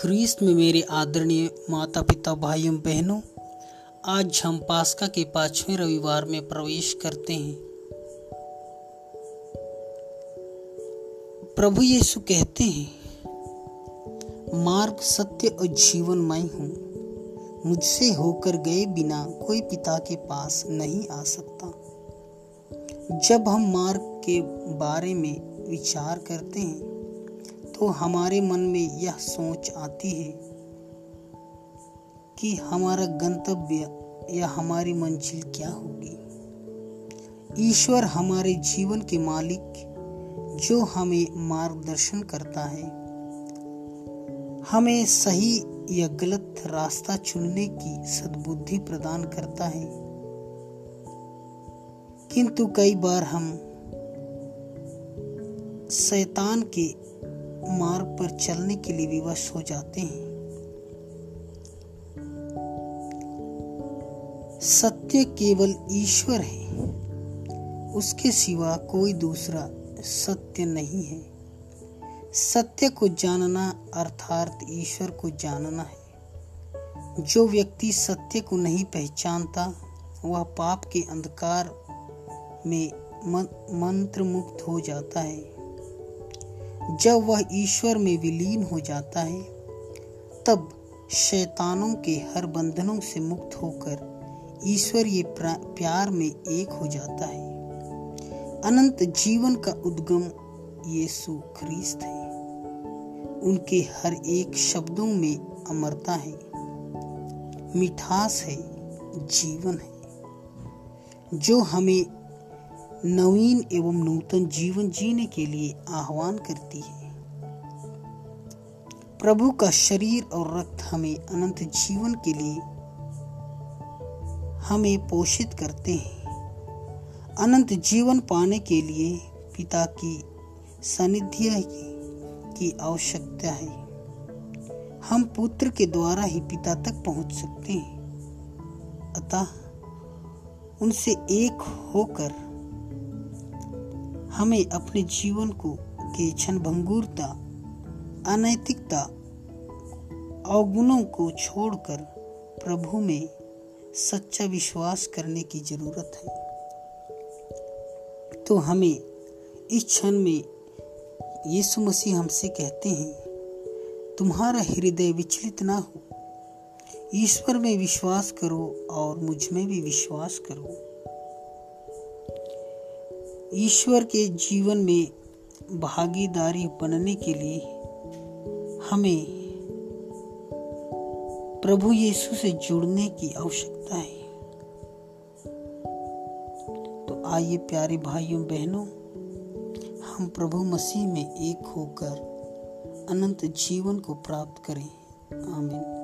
ख्रीस्त में मेरे आदरणीय माता पिता भाइयों, बहनों, आज हम पास्का के पाँचवें रविवार में प्रवेश करते हैं। प्रभु यीशु कहते हैं, मार्ग, सत्य और जीवन मैं हूँ। मुझसे होकर गए बिना कोई पिता के पास नहीं आ सकता। जब हम मार्ग के बारे में विचार करते हैं तो हमारे मन में यह सोच आती है कि हमारा गंतव्य या हमारी मंजिल क्या होगी? ईश्वर हमारे जीवन के मालिक जो हमें मार्गदर्शन करता है। हमें सही या गलत रास्ता चुनने की सद्बुद्धि प्रदान करता है। किंतु कई बार हम शैतान के मार्ग पर चलने के लिए विवश हो जाते हैं। सत्य केवल ईश्वर है। उसके सिवा कोई दूसरा सत्य नहीं है। सत्य को जानना अर्थात ईश्वर को जानना है। जो व्यक्ति सत्य को नहीं पहचानता, वह पाप के अंधकार में मंत्र मुक्त हो जाता है। जब वह ईश्वर में विलीन हो जाता है, तब शैतानों के हर बंधनों से मुक्त होकर ईश्वर ये प्यार में एक हो जाता है। अनंत जीवन का उद्गम यीशु ख्रीस्त है। उनके हर एक शब्दों में अमरता है। मिठास है, जीवन है। जो हमें नवीन एवं नूतन जीवन जीने के लिए आह्वान करती है। प्रभु का शरीर और रक्त हमें अनंत जीवन के लिए हमें पोषित करते हैं। अनंत जीवन पाने के लिए पिता की सानिध्य की आवश्यकता है। हम पुत्र के द्वारा ही पिता तक पहुँच सकते हैं। अतः उनसे एक होकर हमें अपने जीवन को के क्षण भंगुरता, अनैतिकता अवगुणों को छोड़कर प्रभु में सच्चा विश्वास करने की ज़रूरत है। तो हमें इस क्षण में यीशु मसीह हमसे कहते हैं, तुम्हारा हृदय विचलित ना हो। ईश्वर में विश्वास करो और मुझमें भी विश्वास करो। ईश्वर के जीवन में भागीदारी बनने के लिए हमें प्रभु यीशु से जुड़ने की आवश्यकता है। तो आइए प्यारे भाइयों, बहनों, हम प्रभु मसीह में एक होकर अनंत जीवन को प्राप्त करें। आमीन।